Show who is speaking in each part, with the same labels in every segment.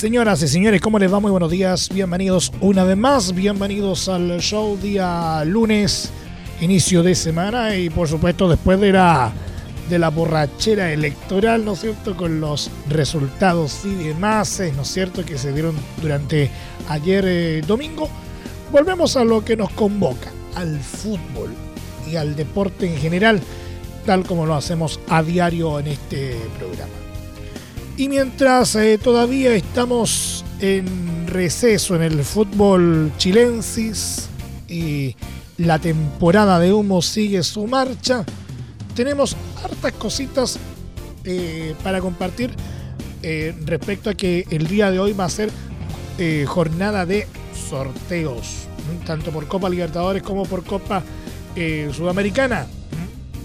Speaker 1: Señoras y señores, ¿cómo les va? Muy buenos días. Bienvenidos una vez más. Bienvenidos al show día lunes, inicio de semana y por supuesto después de la, de la borrachera electoral, ¿no es cierto? Con los resultados y demás, ¿no es cierto? Que se dieron durante ayer eh, domingo. Volvemos a lo que nos convoca, al fútbol y al deporte en general, tal como lo hacemos a diario en este programa. Y mientras eh, todavía estamos en receso en el fútbol chilensis y la temporada de humo sigue su marcha, tenemos hartas cositas eh, para compartir eh, respecto a que el día de hoy va a ser jornada de sorteos, tanto por Copa Libertadores como por Copa Sudamericana.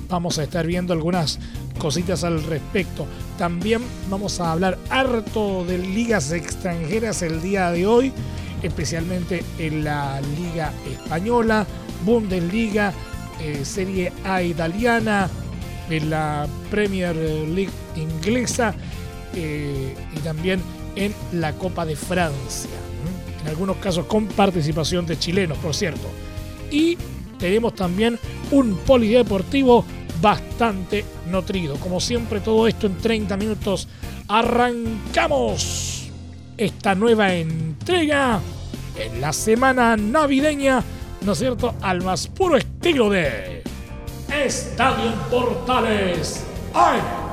Speaker 1: Vamos a estar viendo algunas cositas al respecto. También vamos a hablar harto de ligas extranjeras el día de hoy, especialmente en la Liga Española, Bundesliga, eh, Serie A italiana, en la Premier League inglesa eh, y también en la Copa de Francia. En algunos casos con participación de chilenos, por cierto. Y tenemos también un polideportivo bastante nutrido. Como siempre, todo esto en 30 minutos. Arrancamos esta nueva entrega en la semana navideña, ¿no es cierto? Al más puro estilo de Estadio Portales. ¡Ay!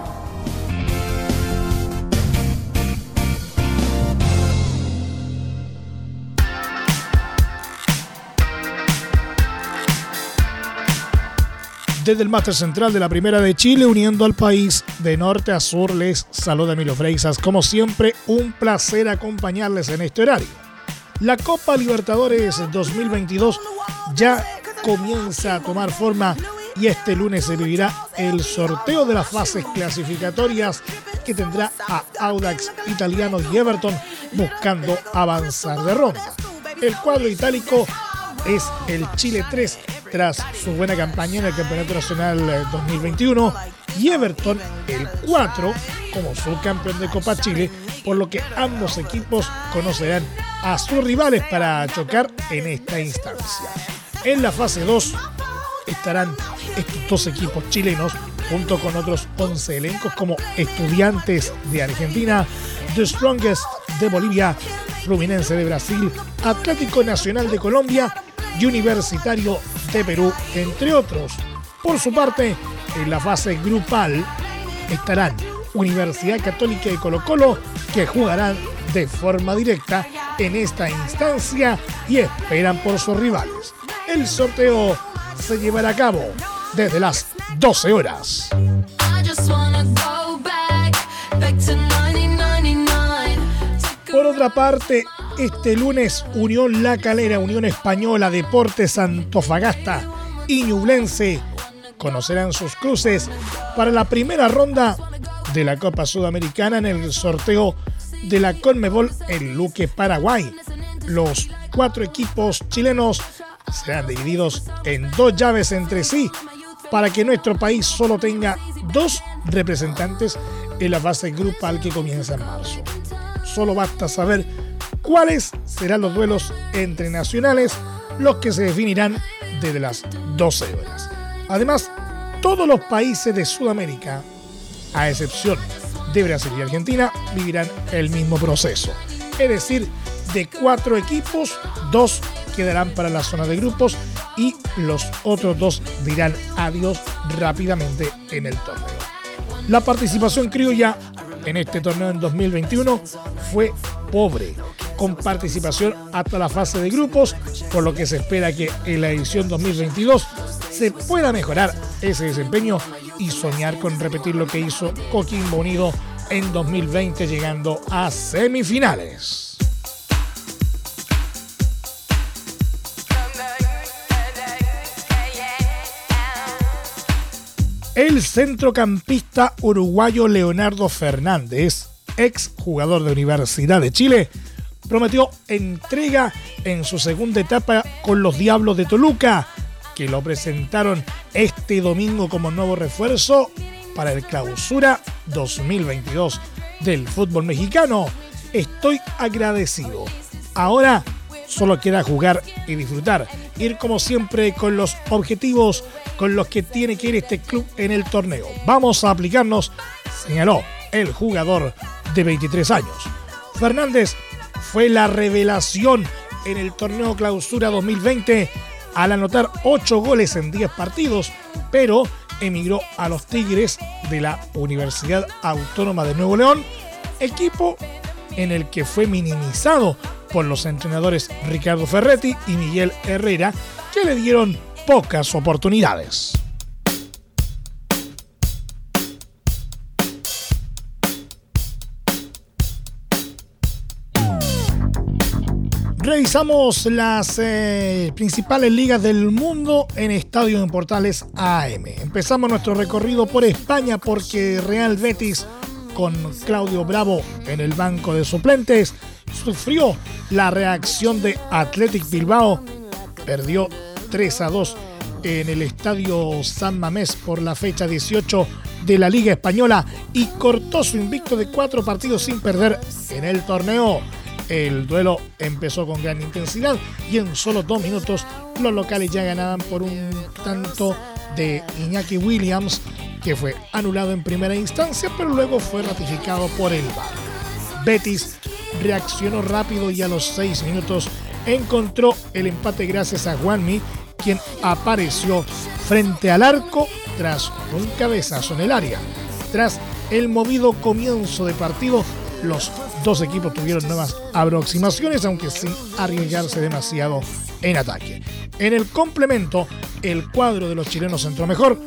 Speaker 1: Desde el máster central de la Primera de Chile, uniendo al país de norte a sur, les saluda Emilio Freixas. Como siempre, un placer acompañarles en este horario. La Copa Libertadores 2022 ya comienza a tomar forma y este lunes se vivirá el sorteo de las fases clasificatorias que tendrá a Audax Italiano y Everton buscando avanzar de ronda. El cuadro itálico es el Chile 3 tras su buena campaña en el Campeonato Nacional 2021 eh, y Everton el 4 como subcampeón de Copa Chile, por lo que ambos equipos conocerán a sus rivales para chocar en esta instancia. En la fase 2 estarán estos dos equipos chilenos junto con otros 11 elencos como Estudiantes de Argentina, The Strongest de Bolivia, Fluminense de Brasil, Atlético Nacional de Colombia y Universitario de Perú, entre otros. Por su parte, en la fase grupal estarán Universidad Católica de Colo Colo, que jugarán de forma directa en esta instancia y esperan por sus rivales. El sorteo se llevará a cabo desde las 12 horas. Por otra parte, este lunes Unión La Calera, Unión Española, Deportes Antofagasta y Ñublense conocerán sus cruces para la primera ronda de la Copa Sudamericana en el sorteo de la Conmebol en Luque, Paraguay. Los cuatro equipos chilenos serán divididos en dos llaves entre sí para que nuestro país solo tenga dos representantes en la fase grupal que comienza en marzo. Solo basta saber cuáles serán los duelos entre nacionales, los que se definirán desde las 12 horas. Además, todos los países de Sudamérica, a excepción de Brasil y Argentina, vivirán el mismo proceso. Es decir, de cuatro equipos, dos quedarán para la zona de grupos y los otros dos dirán adiós rápidamente en el torneo. La participación criolla en este torneo en 2021 fue pobre con participación hasta la fase de grupos, por lo que se espera que en la edición 2022 se pueda mejorar ese desempeño y soñar con repetir lo que hizo Coquimbo Unido en 2020 llegando a semifinales. El centrocampista uruguayo Leonardo Fernández, ex jugador de Universidad de Chile, prometió entrega en su segunda etapa con los Diablos de Toluca, que lo presentaron este domingo como nuevo refuerzo para el clausura 2022 del fútbol mexicano. Estoy agradecido. Ahora solo queda jugar y disfrutar. Ir como siempre con los objetivos con los que tiene que ir este club en el torneo. Vamos a aplicarnos, señaló el jugador de 23 años. Fernández fue la revelación en el torneo clausura 2020 al anotar 8 goles en 10 partidos, pero emigró a los Tigres de la Universidad Autónoma de Nuevo León, equipo en el que fue minimizado por los entrenadores Ricardo Ferretti y Miguel Herrera, que le dieron pocas oportunidades. Revisamos las eh, principales ligas del mundo en Estadio en Portales AM. Empezamos nuestro recorrido por España porque Real Betis con Claudio Bravo en el banco de suplentes sufrió la reacción de Athletic Bilbao. Perdió 3 a 2 en el estadio San Mamés por la fecha 18 de la Liga Española y cortó su invicto de cuatro partidos sin perder en el torneo. El duelo empezó con gran intensidad y en solo dos minutos los locales ya ganaban por un tanto de Iñaki Williams, que fue anulado en primera instancia, pero luego fue ratificado por el VAR. Betis reaccionó rápido y a los seis minutos encontró el empate gracias a Juanmi, quien apareció frente al arco tras un cabezazo en el área. Tras el movido comienzo de partido, los dos equipos tuvieron nuevas aproximaciones, aunque sin arriesgarse demasiado en ataque. En el complemento, el cuadro de los chilenos entró mejor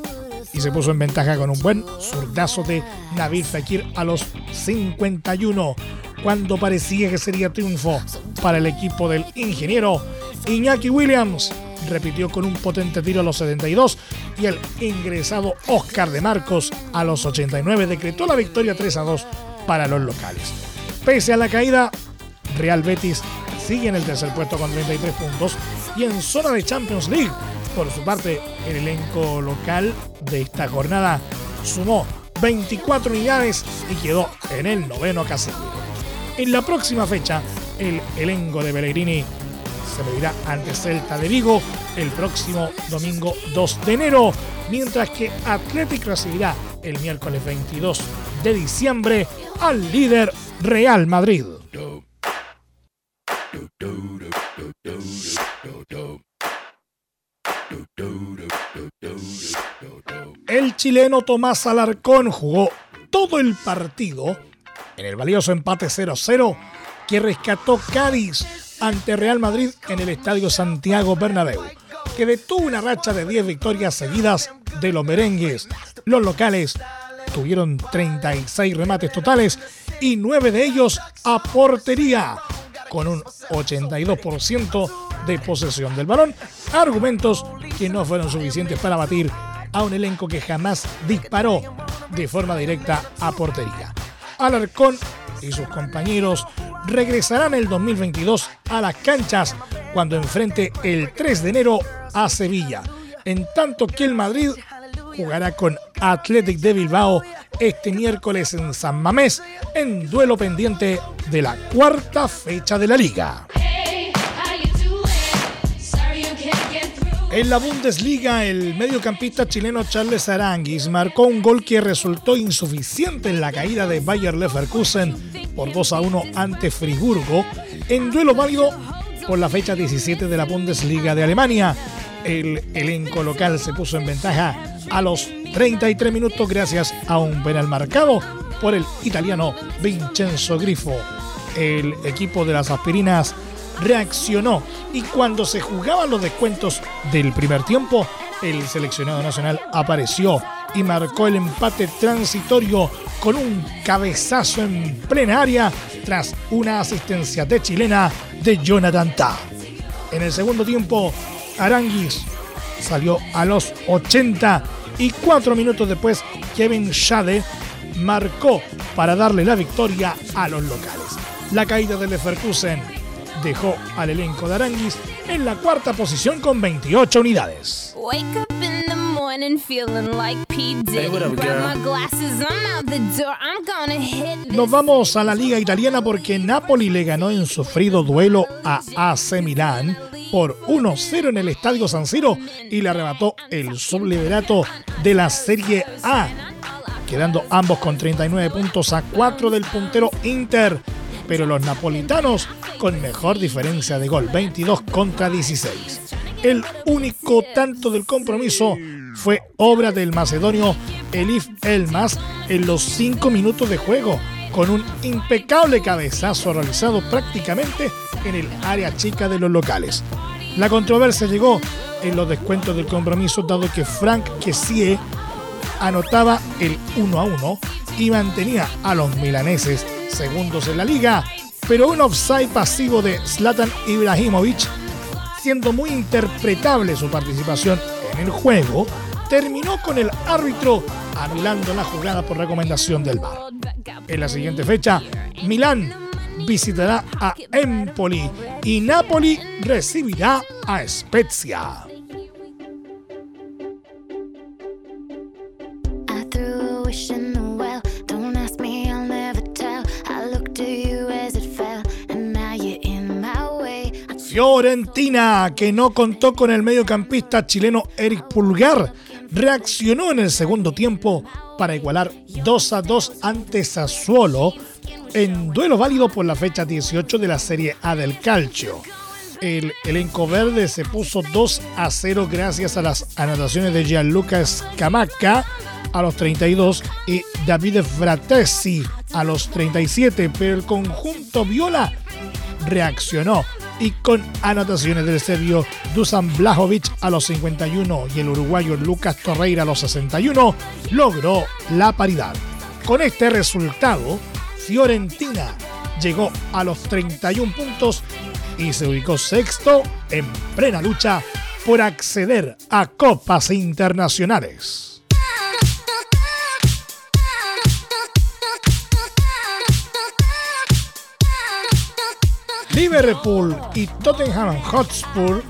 Speaker 1: y se puso en ventaja con un buen zurdazo de Nabil Fekir a los 51, cuando parecía que sería triunfo para el equipo del ingeniero Iñaki Williams repitió con un potente tiro a los 72 y el ingresado Oscar de Marcos a los 89 decretó la victoria 3 a 2 para los locales. Pese a la caída, Real Betis sigue en el tercer puesto con 33 puntos y en zona de Champions League. Por su parte, el elenco local de esta jornada sumó 24 unidades y quedó en el noveno casillero. En la próxima fecha, el elenco de Pellegrini se medirá ante Celta de Vigo el próximo domingo 2 de enero, mientras que Athletic recibirá el miércoles 22 de diciembre al líder Real Madrid. El chileno Tomás Alarcón jugó todo el partido en el valioso empate 0-0 que rescató Cádiz ante Real Madrid en el Estadio Santiago Bernabéu, que detuvo una racha de 10 victorias seguidas de los merengues. Los locales tuvieron 36 remates totales y 9 de ellos a portería, con un 82% de posesión del balón, argumentos que no fueron suficientes para batir a un elenco que jamás disparó de forma directa a portería. Alarcón y sus compañeros regresarán el 2022 a las canchas cuando enfrente el 3 de enero a Sevilla, en tanto que el Madrid jugará con Athletic de Bilbao este miércoles en San Mamés en duelo pendiente de la cuarta fecha de la liga. En la Bundesliga, el mediocampista chileno Charles Aranguis marcó un gol que resultó insuficiente en la caída de Bayer Leverkusen por 2 a 1 ante Friburgo, en duelo válido por la fecha 17 de la Bundesliga de Alemania. El elenco local se puso en ventaja a los 33 minutos gracias a un penal marcado por el italiano Vincenzo Grifo. El equipo de las aspirinas reaccionó y cuando se jugaban los descuentos del primer tiempo, el seleccionado nacional apareció y marcó el empate transitorio con un cabezazo en plena área tras una asistencia de chilena de Jonathan Ta. En el segundo tiempo, Aranguis salió a los 80 y cuatro minutos después Kevin Schade marcó para darle la victoria a los locales. La caída del Leverkusen dejó al elenco de Aranguis en la cuarta posición con 28 unidades. Nos vamos a la liga italiana porque Napoli le ganó en sufrido duelo a AC Milán por 1-0 en el Estadio San Siro y le arrebató el subliberato de la Serie A, quedando ambos con 39 puntos a 4 del puntero Inter, pero los napolitanos con mejor diferencia de gol, 22 contra 16. El único tanto del compromiso fue obra del macedonio Elif Elmas en los 5 minutos de juego, con un impecable cabezazo realizado prácticamente en el área chica de los locales. La controversia llegó en los descuentos del compromiso, dado que Frank Kessie anotaba el 1 a 1 y mantenía a los milaneses segundos en la liga, pero un offside pasivo de Zlatan Ibrahimovic, siendo muy interpretable su participación en el juego, terminó con el árbitro anulando la jugada por recomendación del VAR. En la siguiente fecha, Milán visitará a Empoli y Napoli recibirá a Spezia. Fiorentina, que no contó con el mediocampista chileno Eric Pulgar, reaccionó en el segundo tiempo para igualar 2 a 2 ante Sassuolo en duelo válido por la fecha 18 de la Serie A del Calcio. El elenco verde se puso 2 a 0 gracias a las anotaciones de Gianluca Scamacca a los 32 y Davide Fratesi a los 37, pero el conjunto viola reaccionó y con anotaciones del serbio Dusan Blajovic a los 51 y el uruguayo Lucas Torreira a los 61 logró la paridad. Con este resultado, Fiorentina llegó a los 31 puntos y se ubicó sexto en plena lucha por acceder a copas internacionales. Liverpool y Tottenham Hotspur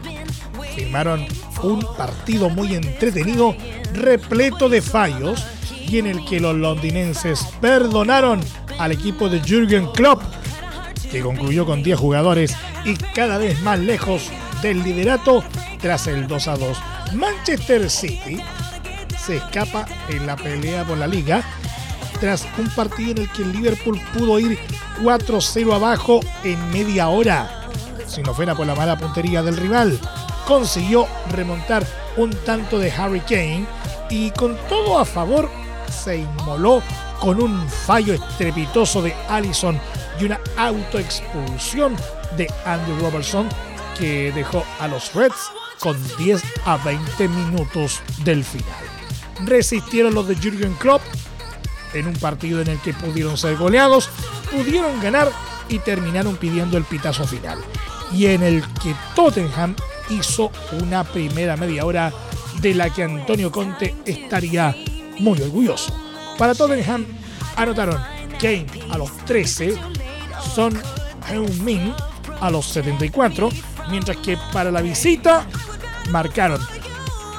Speaker 1: firmaron un partido muy entretenido, repleto de fallos, y en el que los londinenses perdonaron al equipo de Jürgen Klopp, que concluyó con 10 jugadores y cada vez más lejos del liderato tras el 2 a 2. Manchester City se escapa en la pelea por la liga tras un partido en el que el Liverpool pudo ir 4-0 abajo en media hora. Si no fuera por la mala puntería del rival, consiguió remontar un tanto de Harry Kane y con todo a favor se inmoló con un fallo estrepitoso de Allison y una autoexpulsión de Andy Robertson que dejó a los Reds con 10 a 20 minutos del final. Resistieron los de Jürgen Klopp en un partido en el que pudieron ser goleados, pudieron ganar y terminaron pidiendo el pitazo final. Y en el que Tottenham hizo una primera media hora de la que Antonio Conte estaría muy orgulloso. Para Tottenham anotaron Kane a los 13, Son Heung-min a los 74, mientras que para la visita marcaron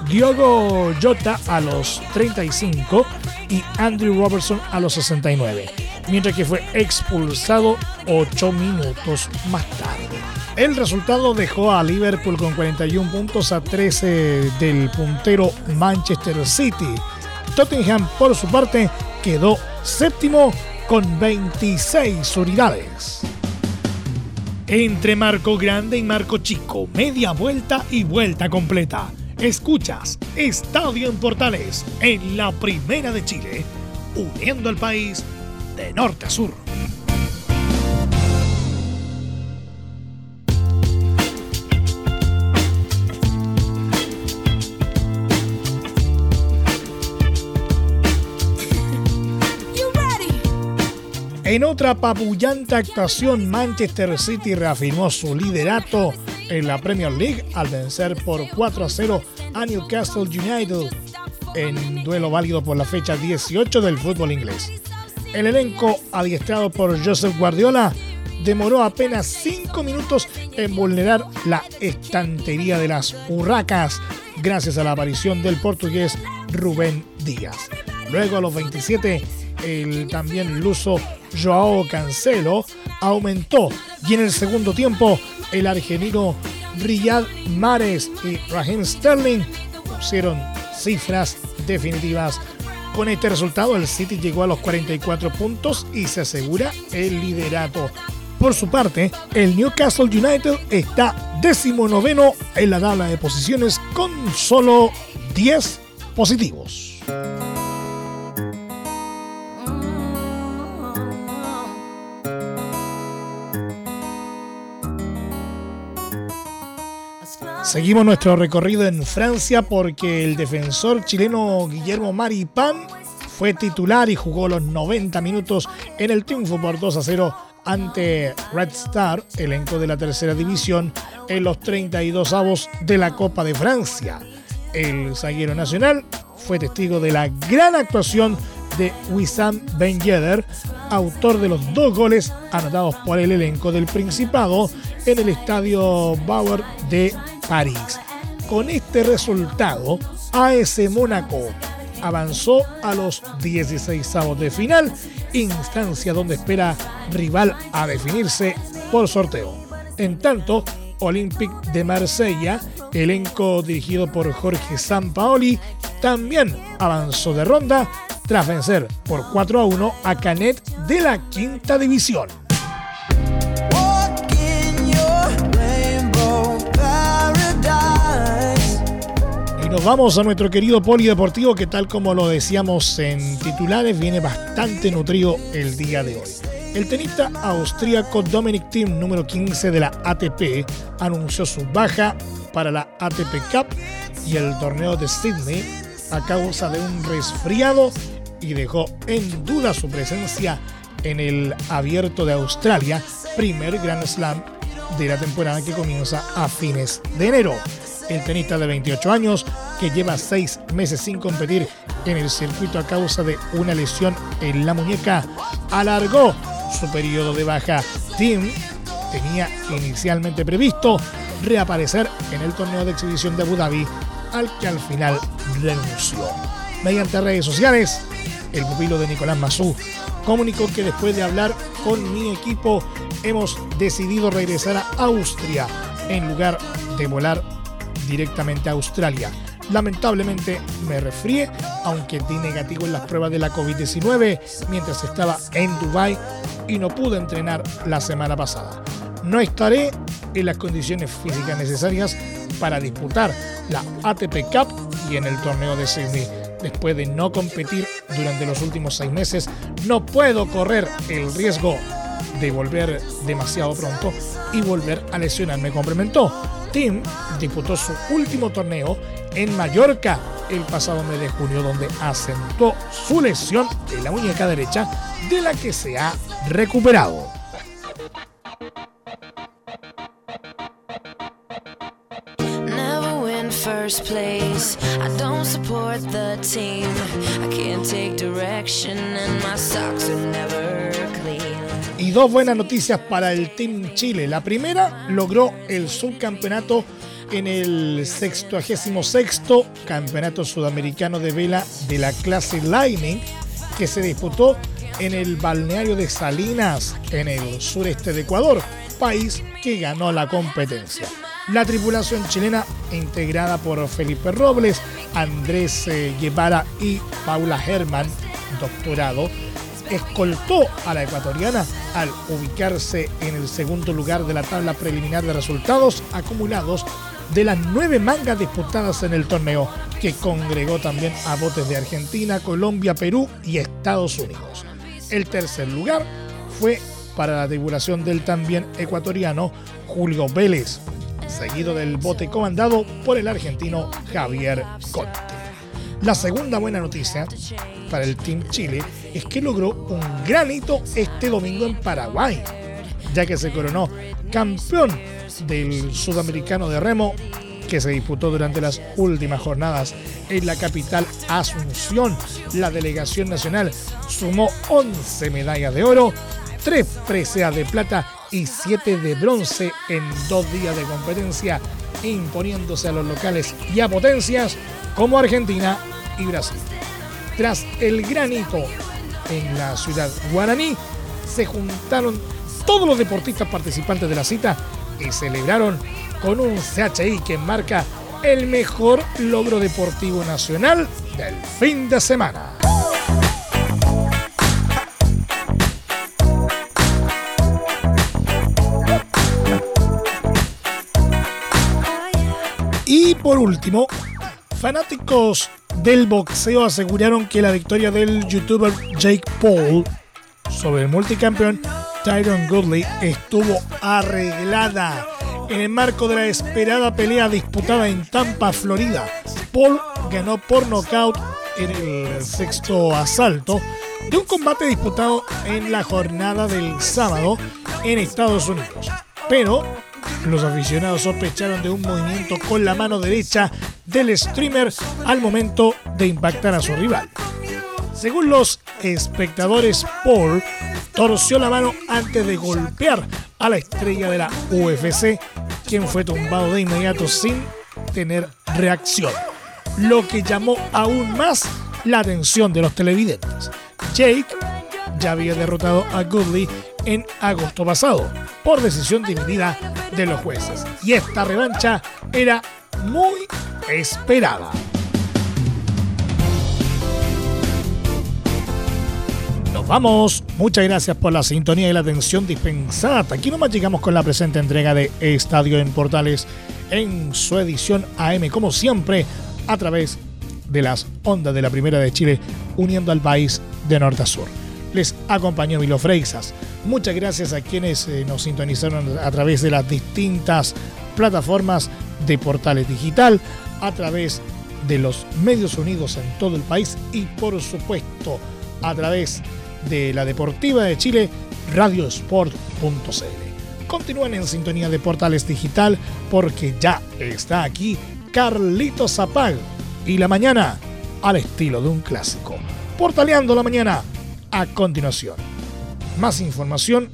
Speaker 1: Diogo Jota a los 35 y Andrew Robertson a los 69, mientras que fue expulsado 8 minutos más tarde. El resultado dejó a Liverpool con 41 puntos a 13 del puntero Manchester City. Tottenham, por su parte, quedó séptimo con 26 unidades. Entre marco grande y marco chico, media vuelta y vuelta completa. Escuchas Estadio en Portales en la Primera de Chile, uniendo al país de norte a sur. En otra papullante actuación, Manchester City reafirmó su liderato en la Premier League al vencer por 4 a 0 a Newcastle United en duelo válido por la fecha 18 del fútbol inglés. El elenco, adiestrado por Joseph Guardiola, demoró apenas 5 minutos en vulnerar la estantería de las hurracas gracias a la aparición del portugués Rubén Díaz. Luego a los 27, el también luso Joao Cancelo aumentó y en el segundo tiempo el argelino Riyad Mares y Raheem Sterling pusieron cifras definitivas. Con este resultado el City llegó a los 44 puntos y se asegura el liderato. Por su parte, el Newcastle United está decimonoveno en la tabla de posiciones con solo 10 positivos. Seguimos nuestro recorrido en Francia porque el defensor chileno Guillermo Maripán fue titular y jugó los 90 minutos en el triunfo por 2 a 0 ante Red Star, elenco de la tercera división, en los 32 avos de la Copa de Francia. El zaguero nacional fue testigo de la gran actuación de Wissam Ben Yedder, autor de los dos goles anotados por el elenco del Principado en el estadio Bauer de París. Con este resultado, AS Mónaco avanzó a los 16 avos de final, instancia donde espera rival a definirse por sorteo. En tanto, Olympique de Marsella, elenco dirigido por Jorge Sampaoli, también avanzó de ronda tras vencer por 4 a 1 a Canet de la quinta división. Nos vamos a nuestro querido polideportivo que tal como lo decíamos en titulares viene bastante nutrido el día de hoy. El tenista austríaco Dominic Thiem, número 15 de la ATP, anunció su baja para la ATP Cup y el torneo de Sydney a causa de un resfriado y dejó en duda su presencia en el Abierto de Australia, primer Grand Slam de la temporada que comienza a fines de enero. El tenista de 28 años, que lleva seis meses sin competir en el circuito a causa de una lesión en la muñeca, alargó su periodo de baja. Tim tenía inicialmente previsto reaparecer en el torneo de exhibición de Abu Dhabi, al que al final renunció. Mediante redes sociales, el pupilo de Nicolás Mazú, comunicó que después de hablar con mi equipo hemos decidido regresar a Austria en lugar de volar directamente a Australia. Lamentablemente me resfrié, aunque di negativo en las pruebas de la COVID-19 mientras estaba en Dubai y no pude entrenar la semana pasada. No estaré en las condiciones físicas necesarias para disputar la ATP Cup y en el torneo de Sydney después de no competir durante los últimos seis meses, no puedo correr el riesgo de volver demasiado pronto y volver a lesionarme, complementó. Tim disputó su último torneo en Mallorca el pasado mes de junio, donde acentuó su lesión en la muñeca derecha, de la que se ha recuperado. Y dos buenas noticias para el Team Chile. La primera, logró el subcampeonato en el 66 Campeonato Sudamericano de Vela de la clase Lightning que se disputó en el balneario de Salinas, en el sureste de Ecuador, país que ganó la competencia. La tripulación chilena, integrada por Felipe Robles, Andrés eh, Guevara y Paula Herman, doctorado, escoltó a la ecuatoriana al ubicarse en el segundo lugar de la tabla preliminar de resultados acumulados de las nueve mangas disputadas en el torneo, que congregó también a botes de Argentina, Colombia, Perú y Estados Unidos. El tercer lugar fue para la tripulación del también ecuatoriano Julio Vélez, seguido del bote comandado por el argentino Javier Conte. La segunda buena noticia para el Team Chile es que logró un gran hito este domingo en Paraguay, ya que se coronó campeón del sudamericano de remo que se disputó durante las últimas jornadas en la capital Asunción. La delegación nacional sumó 11 medallas de oro, 3 preseas de plata y 7 de bronce en dos días de competencia, imponiéndose a los locales y a potencias como Argentina y Brasil. Tras el granito en la ciudad guaraní, se juntaron todos los deportistas participantes de la cita y celebraron con un CHI que marca el mejor logro deportivo nacional del fin de semana. Y por último, fanáticos del boxeo aseguraron que la victoria del youtuber Jake Paul sobre el multicampeón Tyron Goodley estuvo arreglada en el marco de la esperada pelea disputada en Tampa, Florida. Paul ganó por nocaut en el sexto asalto de un combate disputado en la jornada del sábado en Estados Unidos. Pero los aficionados sospecharon de un movimiento con la mano derecha del streamer al momento de impactar a su rival. Según los espectadores, Paul torció la mano antes de golpear a la estrella de la UFC, quien fue tumbado de inmediato sin tener reacción, lo que llamó aún más la atención de los televidentes. Jake ya había derrotado a Goodley en agosto pasado por decisión dividida de los jueces y esta revancha era muy esperada. vamos. Muchas gracias por la sintonía y la atención dispensada. Aquí nomás llegamos con la presente entrega de Estadio en Portales en su edición AM, como siempre, a través de las ondas de la Primera de Chile, uniendo al país de norte a sur. Les acompañó Milo Freixas. Muchas gracias a quienes eh, nos sintonizaron a través de las distintas plataformas de Portales Digital, a través de los medios unidos en todo el país y por supuesto a través de la Deportiva de Chile, radiosport.cl. Continúen en sintonía de Portales Digital porque ya está aquí Carlitos Zapag y la mañana al estilo de un clásico. Portaleando la mañana a continuación. Más información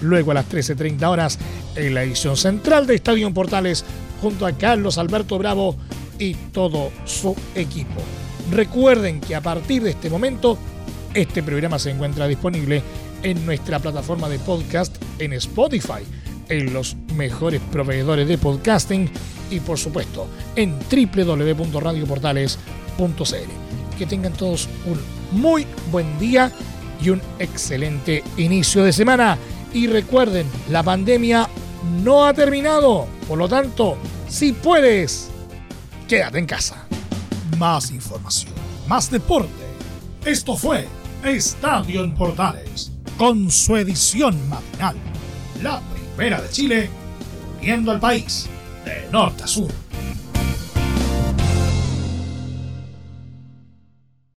Speaker 1: luego a las 13.30 horas en la edición central de Estadio Portales junto a Carlos Alberto Bravo y todo su equipo. Recuerden que a partir de este momento este programa se encuentra disponible en nuestra plataforma de podcast en Spotify, en los mejores proveedores de podcasting y por supuesto en www.radioportales.cl. Que tengan todos un muy buen día y un excelente inicio de semana. Y recuerden, la pandemia no ha terminado. Por lo tanto, si puedes, quédate en casa. Más información, más deporte. Esto fue Estadio en Portales, con su edición matinal. La primera de Chile, viendo al país de norte a sur.